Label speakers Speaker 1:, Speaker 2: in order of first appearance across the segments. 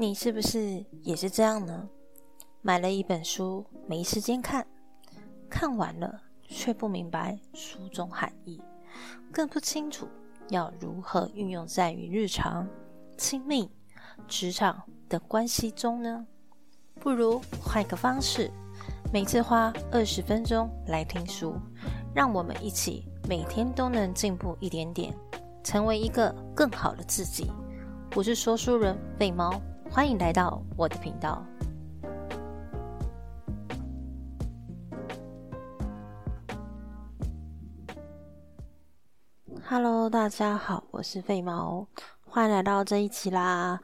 Speaker 1: 你是不是也是这样呢？买了一本书，没时间看，看完了却不明白书中含义，更不清楚要如何运用在于日常、亲密、职场的关系中呢？不如换个方式，每次花二十分钟来听书，让我们一起每天都能进步一点点，成为一个更好的自己。我是说书人贝猫，欢迎来到我的频道。Hello，大家好，我是废猫，欢迎来到这一集啦。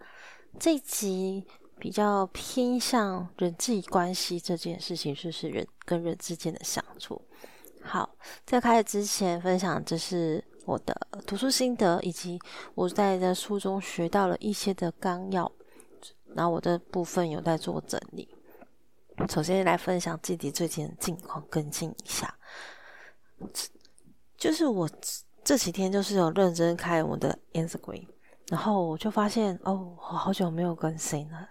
Speaker 1: 这一集。比较偏向人际关系这件事情，就是人跟人之间的相处。好，在开始之前分享，这是我的读书心得，以及我在这书中学到了一些的纲要。然后我的部分有在做整理。首先来分享自己最近的近况，跟进一下。就是我这几天就是有认真开我的 Instagram。然后我就发现，哦，我好久没有更新了。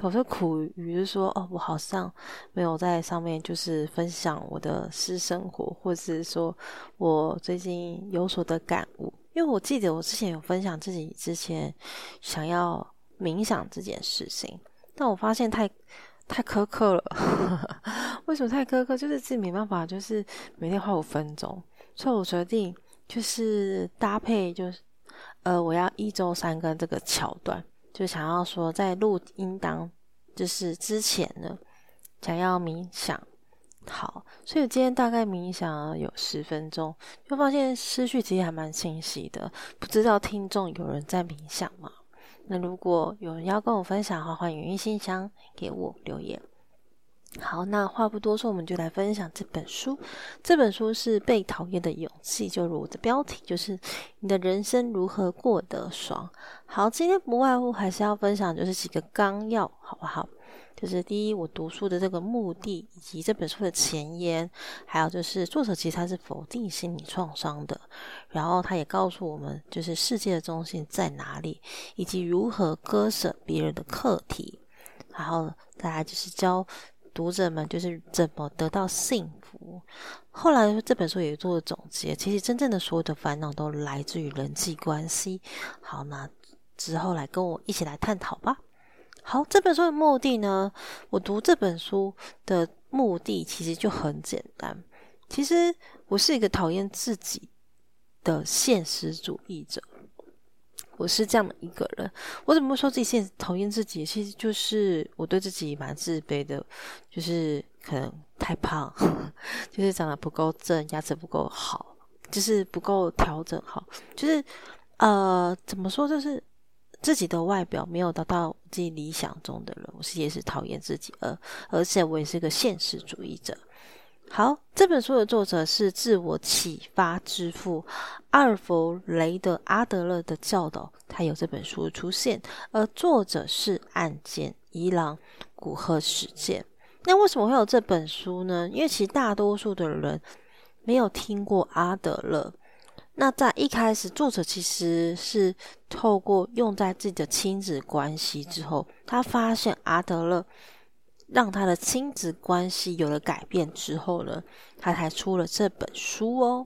Speaker 1: 我就苦于说，哦，我好像没有在上面就是分享我的私生活，或者是说我最近有所的感悟。因为我记得我之前有分享自己之前想要冥想这件事情，但我发现太太苛刻了。为什么太苛刻？就是自己没办法，就是每天花五分钟，所以我决定就是搭配就是。呃，我要一周三更这个桥段，就想要说在录音当就是之前呢，想要冥想，好，所以今天大概冥想了有十分钟，就发现思绪其实还蛮清晰的。不知道听众有人在冥想吗？那如果有人要跟我分享的话，欢迎语音信箱给我留言。好，那话不多说，我们就来分享这本书。这本书是《被讨厌的勇气》，就如我的标题，就是你的人生如何过得爽。好，今天不外乎还是要分享，就是几个纲要，好不好？就是第一，我读书的这个目的，以及这本书的前言，还有就是作者其实他是否定心理创伤的，然后他也告诉我们，就是世界的中心在哪里，以及如何割舍别人的课题，然后大家就是教。读者们就是怎么得到幸福？后来这本书也做了总结，其实真正的所有的烦恼都来自于人际关系。好，那之后来跟我一起来探讨吧。好，这本书的目的呢？我读这本书的目的其实就很简单。其实我是一个讨厌自己的现实主义者。我是这样的一个人，我怎么会说自己现讨厌自己？其实就是我对自己蛮自卑的，就是可能太胖，就是长得不够正，牙齿不够好，就是不够调整好，就是呃，怎么说？就是自己的外表没有达到自己理想中的人，我是也是讨厌自己，而而且我也是个现实主义者。好，这本书的作者是自我启发之父阿尔弗雷德阿德勒的教导，他有这本书出现，而作者是岸见一郎古贺史健。那为什么会有这本书呢？因为其实大多数的人没有听过阿德勒。那在一开始，作者其实是透过用在自己的亲子关系之后，他发现阿德勒。让他的亲子关系有了改变之后呢，他才出了这本书哦。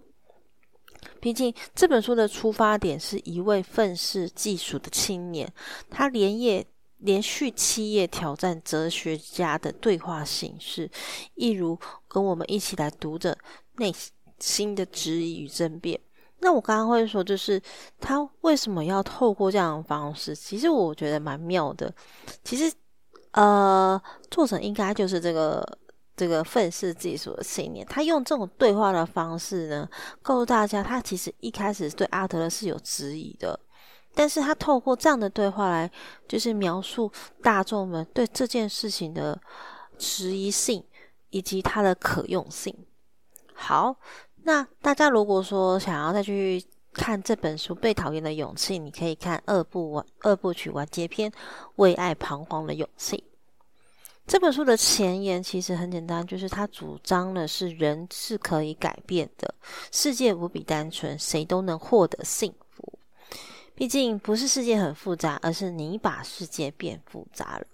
Speaker 1: 毕竟这本书的出发点是一位愤世嫉俗的青年，他连夜连续七夜挑战哲学家的对话形式，一如跟我们一起来读着内心的质疑与争辩。那我刚刚会说，就是他为什么要透过这样的方式？其实我觉得蛮妙的。其实。呃，作者应该就是这个这个愤世嫉俗的青年，他用这种对话的方式呢，告诉大家，他其实一开始对阿德勒是有质疑的，但是他透过这样的对话来，就是描述大众们对这件事情的质疑性以及它的可用性。好，那大家如果说想要再去看这本书《被讨厌的勇气》，你可以看二部完二部曲完结篇《为爱彷徨的勇气》。这本书的前言其实很简单，就是他主张的是人是可以改变的，世界无比单纯，谁都能获得幸福，毕竟不是世界很复杂，而是你把世界变复杂了。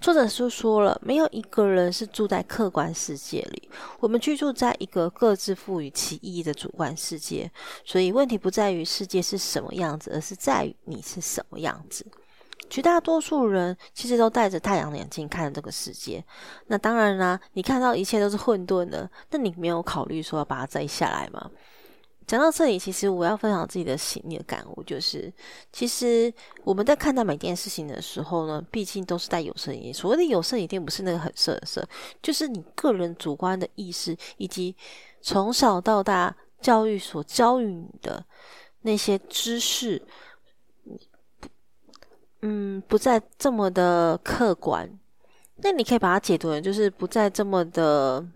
Speaker 1: 作者就说了，没有一个人是住在客观世界里，我们居住在一个各自赋予其意义的主观世界。所以问题不在于世界是什么样子，而是在于你是什么样子。绝大多数人其实都戴着太阳眼镜看这个世界。那当然啦，你看到一切都是混沌的，那你没有考虑说要把它摘下来吗？讲到这里，其实我要分享自己的心里的感悟，就是其实我们在看待每件事情的时候呢，毕竟都是带有色眼。所谓的有色，一定不是那个很色的色，就是你个人主观的意识，以及从小到大教育所教育你的那些知识，嗯，不再这么的客观。那你可以把它解读成，就是不再这么的。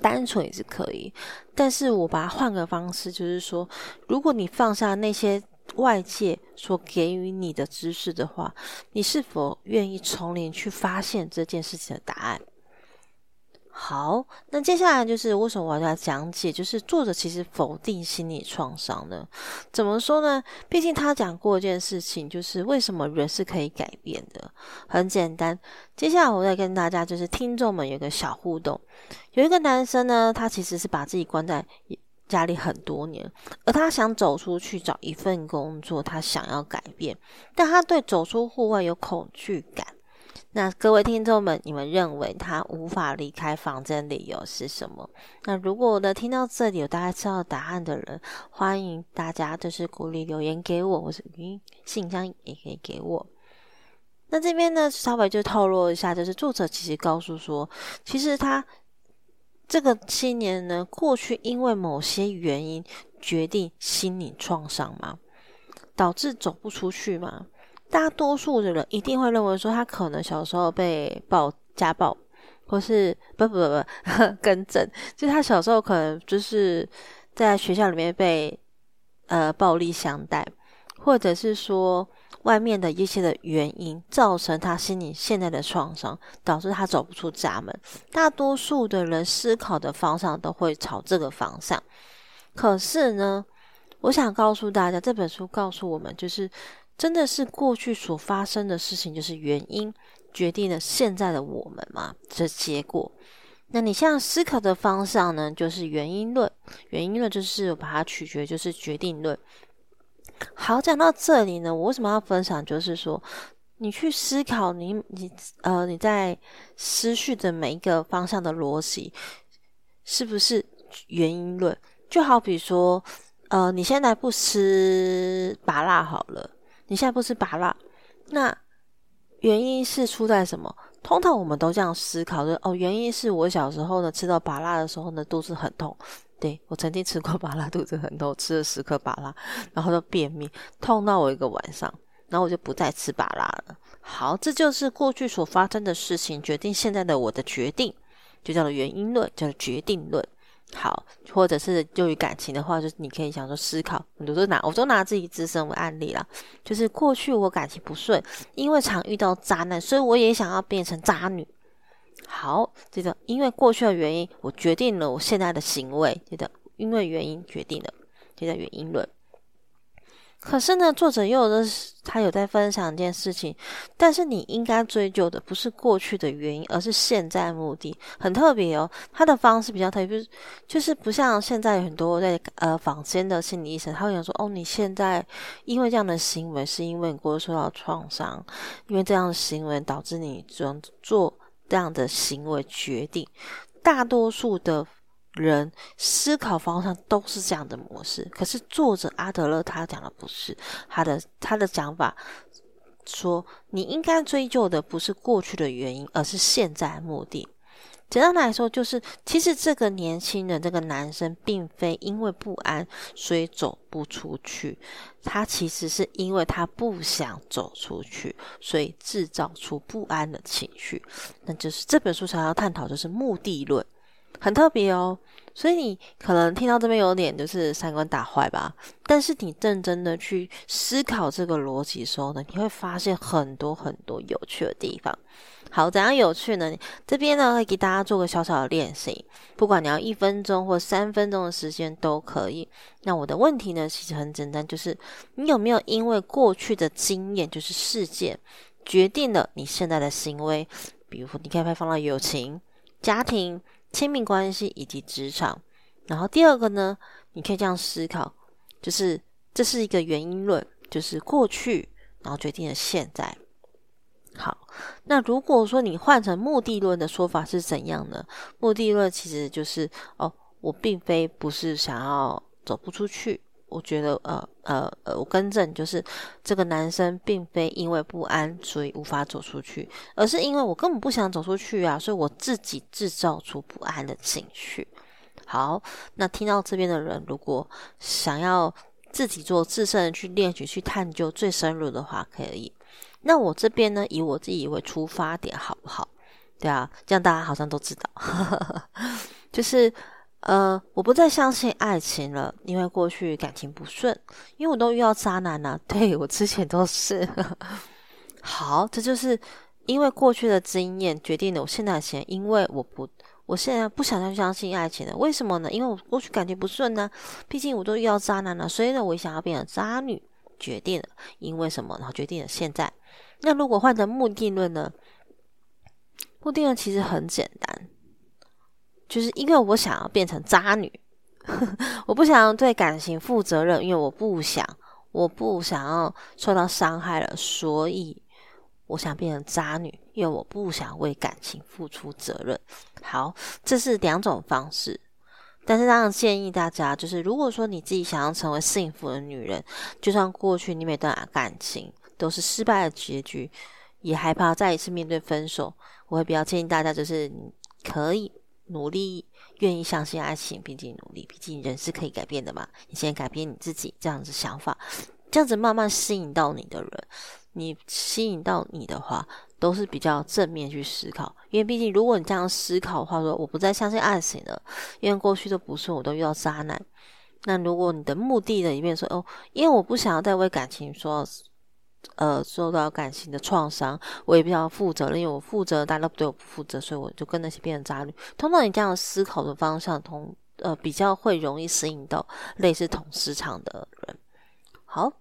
Speaker 1: 单纯也是可以，但是我把它换个方式，就是说，如果你放下那些外界所给予你的知识的话，你是否愿意从零去发现这件事情的答案？好，那接下来就是为什么我要讲解？就是作者其实否定心理创伤呢？怎么说呢？毕竟他讲过一件事情，就是为什么人是可以改变的。很简单，接下来我再跟大家就是听众们有个小互动。有一个男生呢，他其实是把自己关在家里很多年，而他想走出去找一份工作，他想要改变，但他对走出户外有恐惧感。那各位听众们，你们认为他无法离开房间理由是什么？那如果我的听到这里有大家知道答案的人，欢迎大家就是鼓励留言给我，或是语音信箱也可以给我。那这边呢，稍微就透露一下，就是作者其实告诉说，其实他这个青年呢，过去因为某些原因决定心理创伤嘛，导致走不出去嘛。大多数的人一定会认为说，他可能小时候被暴家暴，或是不不不不更正，就他小时候可能就是在学校里面被呃暴力相待，或者是说外面的一些的原因造成他心里现在的创伤，导致他走不出家门。大多数的人思考的方向都会朝这个方向，可是呢，我想告诉大家，这本书告诉我们就是。真的是过去所发生的事情，就是原因决定了现在的我们吗？这结果。那你现在思考的方向呢？就是原因论。原因论就是把它取决，就是决定论。好，讲到这里呢，我为什么要分享？就是说，你去思考你你呃你在思绪的每一个方向的逻辑，是不是原因论？就好比说，呃，你现在不吃麻辣好了。你现在不吃拔辣，那原因是出在什么？通常我们都这样思考的哦，原因是我小时候呢吃到拔辣的时候呢肚子很痛，对我曾经吃过拔辣肚子很痛，吃了十颗拔辣，然后就便秘，痛到我一个晚上，然后我就不再吃拔辣了。好，这就是过去所发生的事情决定现在的我的决定，就叫做原因论，叫做决定论。好，或者是就于感情的话，就是你可以想说思考，很多都拿我都拿自己自身为案例啦。就是过去我感情不顺，因为常遇到渣男，所以我也想要变成渣女。好，记得因为过去的原因，我决定了我现在的行为。记得因为原因决定了，记得原因论。可是呢，作者又有的他有在分享一件事情，但是你应该追究的不是过去的原因，而是现在目的。很特别哦，他的方式比较特别，就是就是不像现在很多在呃坊间的心理医生，他会讲说哦，你现在因为这样的行为，是因为你过去受到创伤，因为这样的行为导致你做做这样的行为决定。大多数的。人思考方向都是这样的模式，可是作者阿德勒他讲的不是他的他的讲法，说你应该追究的不是过去的原因，而是现在目的。简单来说，就是其实这个年轻人这个男生并非因为不安所以走不出去，他其实是因为他不想走出去，所以制造出不安的情绪。那就是这本书想要探讨，就是目的论。很特别哦，所以你可能听到这边有点就是三观打坏吧，但是你认真的去思考这个逻辑的时候呢，你会发现很多很多有趣的地方。好，怎样有趣呢？这边呢会给大家做个小小的练习，不管你要一分钟或三分钟的时间都可以。那我的问题呢，其实很简单，就是你有没有因为过去的经验，就是事件，决定了你现在的行为？比如说，你可以放到友情、家庭。亲密关系以及职场，然后第二个呢，你可以这样思考，就是这是一个原因论，就是过去，然后决定了现在。好，那如果说你换成目的论的说法是怎样呢？目的论其实就是哦，我并非不是想要走不出去。我觉得，呃呃呃，我更正，就是这个男生并非因为不安所以无法走出去，而是因为我根本不想走出去啊，所以我自己制造出不安的情绪。好，那听到这边的人，如果想要自己做自身的去练习、去探究最深入的话，可以。那我这边呢，以我自己为出发点，好不好？对啊，这样大家好像都知道，就是。呃，我不再相信爱情了，因为过去感情不顺，因为我都遇到渣男了。对我之前都是。好，这就是因为过去的经验决定了我现在的钱，因为我不，我现在不想再相信爱情了。为什么呢？因为我过去感情不顺呢，毕竟我都遇到渣男了，所以呢，我想要变成渣女，决定了，因为什么？然后决定了现在。那如果换成目的论呢？目的论其实很简单。就是因为我想要变成渣女，我不想要对感情负责任，因为我不想，我不想要受到伤害了，所以我想变成渣女，因为我不想为感情付出责任。好，这是两种方式，但是当然建议大家，就是如果说你自己想要成为幸福的女人，就算过去你每段感情都是失败的结局，也害怕再一次面对分手，我会比较建议大家，就是可以。努力，愿意相信爱情，并且努力。毕竟人是可以改变的嘛。你先改变你自己，这样子想法，这样子慢慢吸引到你的人，你吸引到你的话，都是比较正面去思考。因为毕竟，如果你这样思考的话，说我不再相信爱情了，因为过去都不是我都遇到渣男。那如果你的目的的一面说哦，因为我不想要再为感情说。呃，受到感情的创伤，我也比较负责任，因为我负责，大家都对我不负责，所以我就跟那些变成渣女。通常你这样思考的方向，同呃比较会容易吸引到类似同市场的人。好，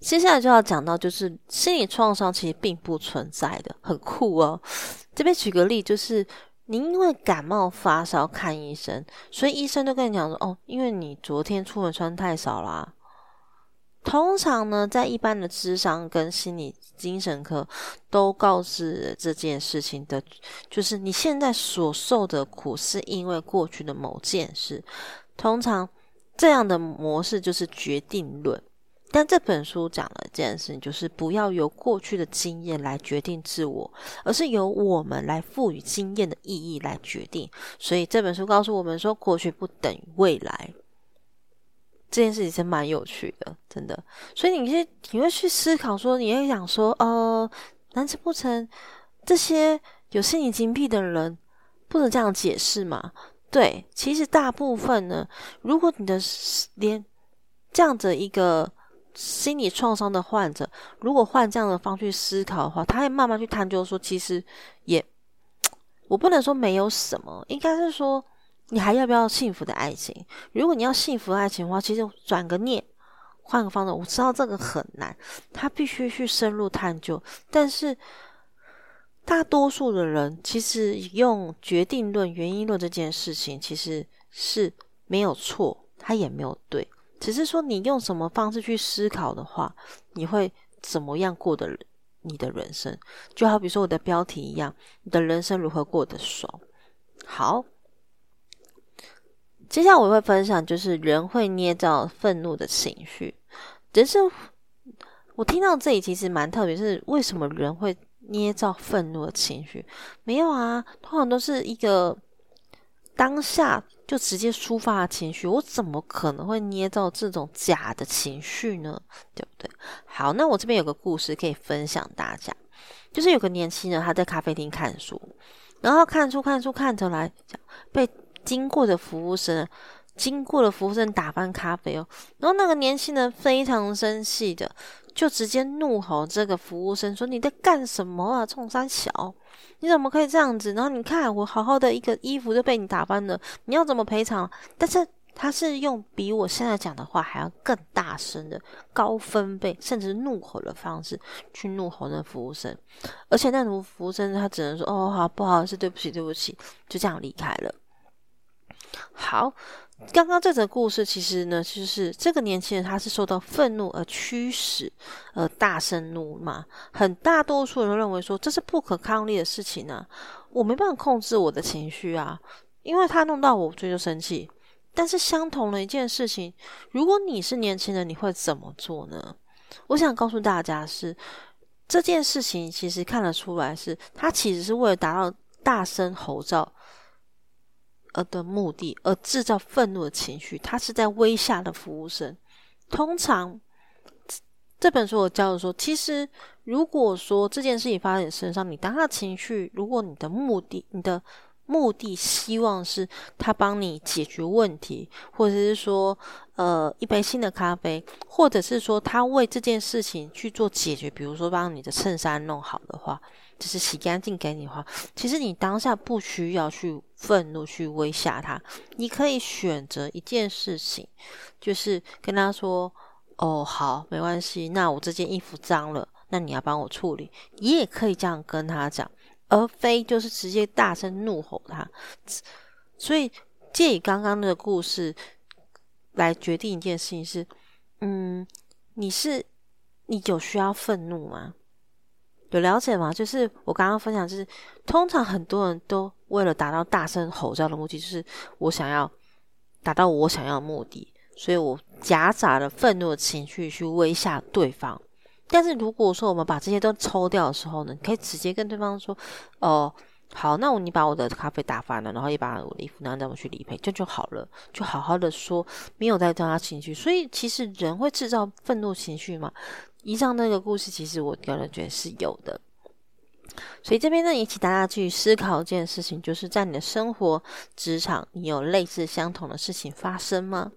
Speaker 1: 接下来就要讲到，就是心理创伤其实并不存在的，很酷哦。这边举个例，就是你因为感冒发烧看医生，所以医生都跟你讲说，哦，因为你昨天出门穿太少啦。通常呢，在一般的智商跟心理精神科都告知这件事情的，就是你现在所受的苦是因为过去的某件事。通常这样的模式就是决定论，但这本书讲了一件事情，就是不要由过去的经验来决定自我，而是由我们来赋予经验的意义来决定。所以这本书告诉我们说，过去不等于未来。这件事情是蛮有趣的，真的。所以你去，你会去思考说，你会想说，呃，难不成这些有心理精辟的人不能这样解释吗？对，其实大部分呢，如果你的连这样的一个心理创伤的患者，如果换这样的方式思考的话，他会慢慢去探究说，其实也，我不能说没有什么，应该是说。你还要不要幸福的爱情？如果你要幸福的爱情的话，其实转个念，换个方式，我知道这个很难，他必须去深入探究。但是大多数的人其实用决定论、原因论这件事情，其实是没有错，他也没有对，只是说你用什么方式去思考的话，你会怎么样过的你的人生？就好比说我的标题一样，你的人生如何过得爽？好。接下来我会分享，就是人会捏造愤怒的情绪。只是我听到这里其实蛮特别，是为什么人会捏造愤怒的情绪？没有啊，通常都是一个当下就直接抒发的情绪。我怎么可能会捏造这种假的情绪呢？对不对？好，那我这边有个故事可以分享大家，就是有个年轻人他在咖啡厅看书，然后看书看书看着来讲被。经过的服务生，经过的服务生打翻咖啡哦。然后那个年轻人非常生气的，就直接怒吼这个服务生说：“你在干什么啊，冲三小！你怎么可以这样子？然后你看我好好的一个衣服就被你打翻了，你要怎么赔偿？”但是。他是用比我现在讲的话还要更大声的高分贝，甚至怒吼的方式去怒吼那服务生，而且那服务生他只能说：“哦，好，不好意思，对不起，对不起。”就这样离开了。好，刚刚这则故事其实呢，就是这个年轻人他是受到愤怒而驱使，而大声怒骂。很大多数人认为说这是不可抗力的事情呢，我没办法控制我的情绪啊，因为他弄到我，所以就生气。但是相同的一件事情，如果你是年轻人，你会怎么做呢？我想告诉大家是这件事情，其实看得出来是他其实是为了达到大声吼叫而的目的，而制造愤怒的情绪。他是在威吓的服务生。通常这本书我教的说，其实如果说这件事情发生你身上，你当下情绪，如果你的目的，你的。目的希望是他帮你解决问题，或者是说，呃，一杯新的咖啡，或者是说他为这件事情去做解决，比如说帮你的衬衫弄好的话，就是洗干净给你的话，其实你当下不需要去愤怒去威吓他，你可以选择一件事情，就是跟他说：“哦，好，没关系，那我这件衣服脏了，那你要帮我处理。”你也可以这样跟他讲。而非就是直接大声怒吼他，所以借以刚刚的故事来决定一件事情是：嗯，你是你有需要愤怒吗？有了解吗？就是我刚刚分享，就是通常很多人都为了达到大声吼叫的目的，就是我想要达到我想要的目的，所以我夹杂了愤怒的情绪去威吓对方。但是如果说我们把这些都抽掉的时候呢，你可以直接跟对方说：“哦，好，那你把我的咖啡打翻了，然后也把我的衣服拿怎么去理赔，这就好了，就好好的说，没有带动他情绪。所以其实人会制造愤怒情绪嘛？以上那个故事，其实我个人觉得是有的。所以这边呢，引起大家去思考一件事情，就是在你的生活、职场，你有类似相同的事情发生吗？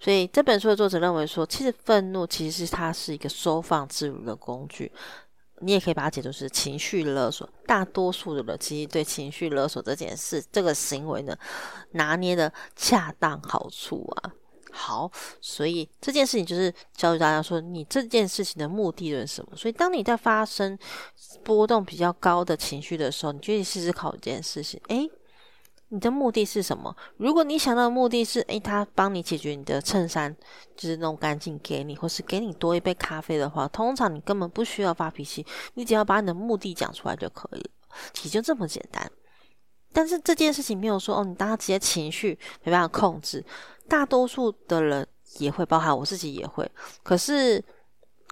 Speaker 1: 所以这本书的作者认为说，其实愤怒其实是它是一个收放自如的工具，你也可以把它解读是情绪勒索。大多数的人其实对情绪勒索这件事、这个行为呢，拿捏的恰当好处啊。好，所以这件事情就是教育大家说，你这件事情的目的是什么？所以当你在发生波动比较高的情绪的时候，你就去试试考一件事情，诶。你的目的是什么？如果你想到的目的是，诶，他帮你解决你的衬衫，就是弄干净给你，或是给你多一杯咖啡的话，通常你根本不需要发脾气，你只要把你的目的讲出来就可以了，其实就这么简单。但是这件事情没有说，哦，你当他直接情绪没办法控制，大多数的人也会，包含我自己也会，可是。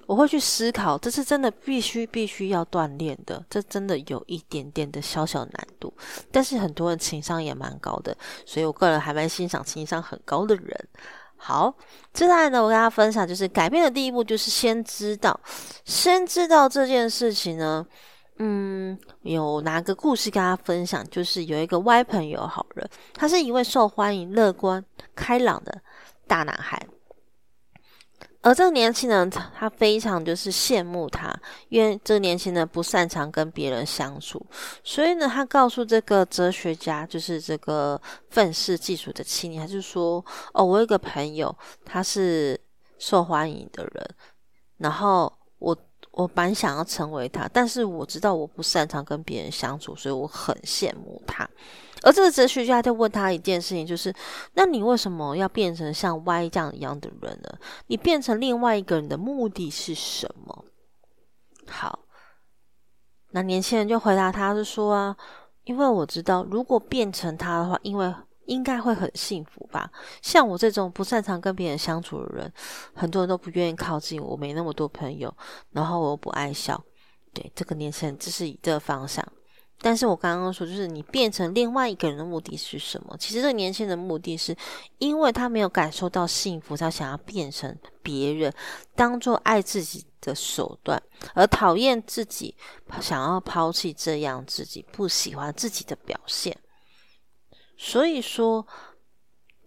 Speaker 1: 我会去思考，这是真的必须必须要锻炼的，这真的有一点点的小小难度。但是很多人情商也蛮高的，所以我个人还蛮欣赏情商很高的人。好，接下来呢，我跟大家分享，就是改变的第一步就是先知道，先知道这件事情呢，嗯，有哪个故事跟大家分享？就是有一个歪朋友，好人，他是一位受欢迎、乐观、开朗的大男孩。而这个年轻人，他非常就是羡慕他，因为这个年轻人不擅长跟别人相处，所以呢，他告诉这个哲学家，就是这个愤世嫉俗的青年，他就说：“哦，我有个朋友，他是受欢迎的人，然后我我蛮想要成为他，但是我知道我不擅长跟别人相处，所以我很羡慕他。”而这个哲学家就问他一件事情，就是：那你为什么要变成像 Y 这样一样的人呢？你变成另外一个人的目的是什么？好，那年轻人就回答他是说啊，因为我知道，如果变成他的话，因为应该会很幸福吧。像我这种不擅长跟别人相处的人，很多人都不愿意靠近我，没那么多朋友，然后我又不爱笑。对，这个年轻人就是以这个方向。但是我刚刚说，就是你变成另外一个人的目的是什么？其实这个年轻人的目的是，因为他没有感受到幸福，他想要变成别人，当做爱自己的手段，而讨厌自己，想要抛弃这样自己不喜欢自己的表现。所以说，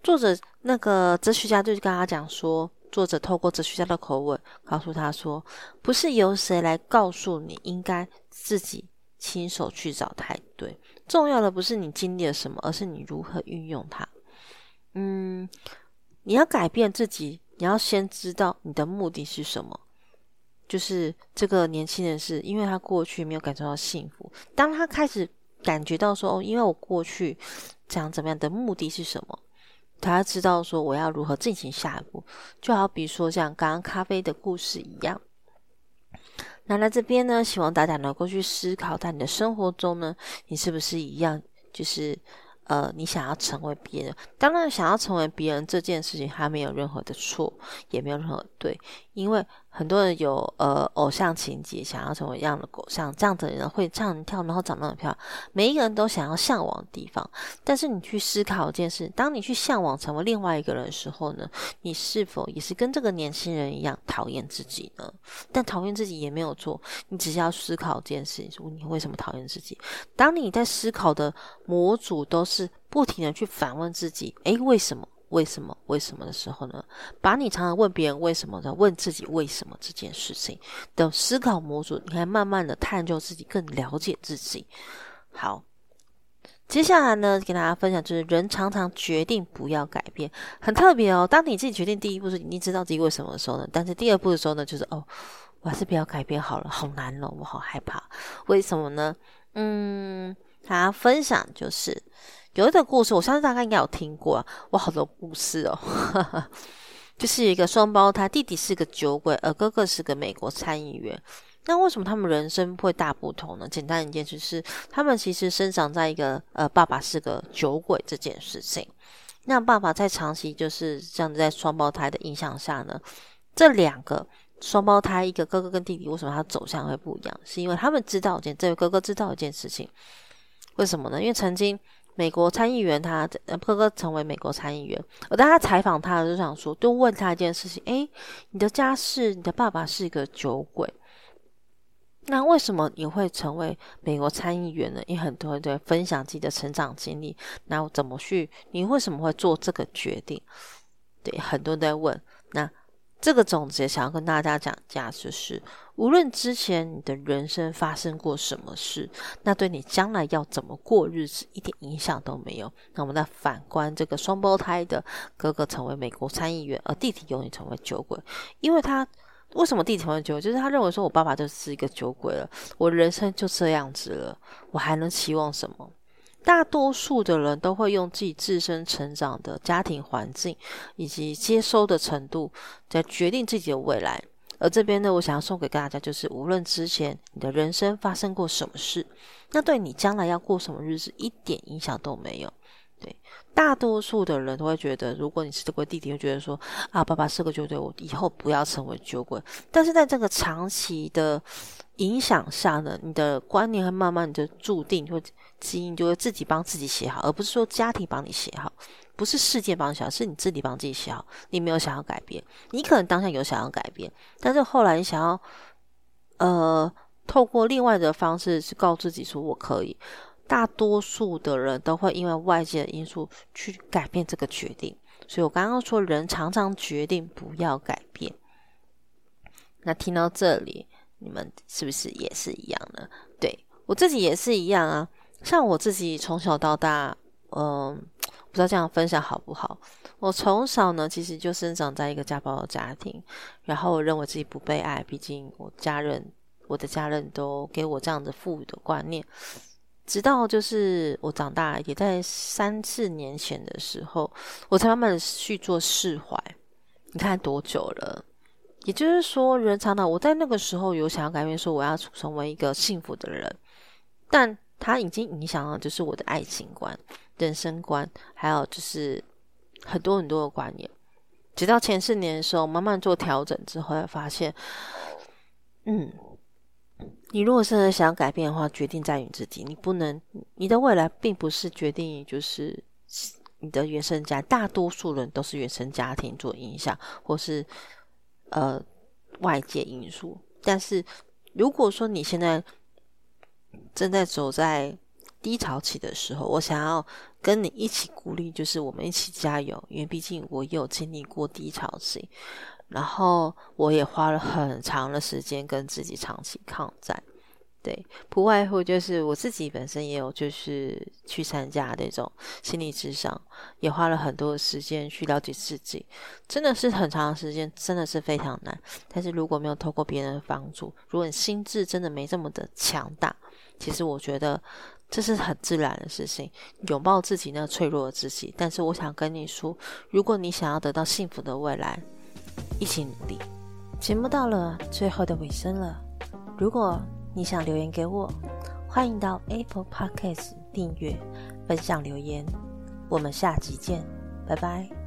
Speaker 1: 作者那个哲学家就跟他讲说，作者透过哲学家的口吻告诉他说，不是由谁来告诉你应该自己亲手去找才对，重要的不是你经历了什么，而是你如何运用它。嗯，你要改变自己，你要先知道你的目的是什么。就是这个年轻人是因为他过去没有感受到幸福，当他开始感觉到说，因为我过去这样怎么样的目的是什么，他知道说我要如何进行下一步，就好比说像刚刚咖啡的故事一样。那在这边呢，希望大家能够去思考，在你的生活中呢，你是不是一样，就是呃，你想要成为别人，当然想要成为别人这件事情，它没有任何的错，也没有任何对，因为。很多人有呃偶像情节，想要成为一样的偶像，这样的人会唱跳，然后长得很漂亮。每一个人都想要向往的地方，但是你去思考一件事：当你去向往成为另外一个人的时候呢，你是否也是跟这个年轻人一样讨厌自己呢？但讨厌自己也没有错，你只是要思考这件事：说你为什么讨厌自己？当你在思考的模组都是不停的去反问自己：诶，为什么？为什么？为什么的时候呢？把你常常问别人为什么的，问自己为什么这件事情的思考模组，你看慢慢的探究自己，更了解自己。好，接下来呢，跟大家分享就是人常常决定不要改变，很特别哦。当你自己决定第一步是你知道自己为什么的时候呢，但是第二步的时候呢，就是哦，我还是不要改变好了，好难哦，我好害怕。为什么呢？嗯，大家分享就是。有一个故事，我相信大家应该有听过啊！哇，好多故事哦，就是一个双胞胎，弟弟是个酒鬼，而哥哥是个美国参议员。那为什么他们人生会大不同呢？简单一件事是，他们其实生长在一个呃，爸爸是个酒鬼这件事情。那爸爸在长期就是这样在双胞胎的影响下呢，这两个双胞胎，一个哥哥跟弟弟，为什么他走向会不一样？是因为他们知道一件，这位哥哥知道一件事情，为什么呢？因为曾经。美国参议员，他哥哥成为美国参议员。我当他采访他，就想说，就问他一件事情：诶，你的家世，你的爸爸是一个酒鬼，那为什么你会成为美国参议员呢？因为很多人在分享自己的成长经历，那怎么去？你为什么会做这个决定？对，很多人在问。那这个总结想要跟大家讲一下，就是，无论之前你的人生发生过什么事，那对你将来要怎么过日子一点影响都没有。那我们再反观这个双胞胎的哥哥成为美国参议员，而弟弟永远成为酒鬼，因为他为什么弟弟成为酒鬼？就是他认为说我爸爸就是一个酒鬼了，我人生就这样子了，我还能期望什么？大多数的人都会用自己自身成长的家庭环境以及接收的程度，在决定自己的未来。而这边呢，我想要送给大家，就是无论之前你的人生发生过什么事，那对你将来要过什么日子一点影响都没有。对，大多数的人都会觉得，如果你是这个弟弟，会觉得说啊，爸爸是个酒鬼，我以后不要成为酒鬼。但是在这个长期的影响下呢，你的观念会慢慢的注定，会基因就会自己帮自己写好，而不是说家庭帮你写好，不是世界帮你想，是你自己帮自己想。你没有想要改变，你可能当下有想要改变，但是后来你想要，呃，透过另外的方式去告诉自己说我可以。大多数的人都会因为外界的因素去改变这个决定，所以我刚刚说人常常决定不要改变。那听到这里，你们是不是也是一样的？对我自己也是一样啊。像我自己从小到大，嗯，不知道这样分享好不好？我从小呢，其实就生长在一个家暴的家庭，然后我认为自己不被爱，毕竟我家人，我的家人都给我这样的赋予的观念。直到就是我长大，也在三四年前的时候，我才慢慢的去做释怀。你看多久了？也就是说，人常常我在那个时候有想要改变，说我要成为一个幸福的人，但他已经影响了就是我的爱情观、人生观，还有就是很多很多的观念。直到前四年的时候，慢慢做调整之后，发现，嗯。你如果真的想要改变的话，决定在于自己。你不能，你的未来并不是决定于，就是你的原生家。大多数人都是原生家庭做影响，或是呃外界因素。但是如果说你现在正在走在低潮期的时候，我想要跟你一起鼓励，就是我们一起加油，因为毕竟我也有经历过低潮期，然后我也花了很长的时间跟自己长期抗战。对，不外乎就是我自己本身也有，就是去参加那种心理智商，也花了很多时间去了解自己，真的是很长的时间，真的是非常难。但是如果没有透过别人的帮助，如果你心智真的没这么的强大，其实我觉得这是很自然的事情，拥抱自己那脆弱的自己。但是我想跟你说，如果你想要得到幸福的未来，一起努力。节目到了最后的尾声了，如果。你想留言给我，欢迎到 Apple Podcast 订阅、分享留言。我们下集见，拜拜。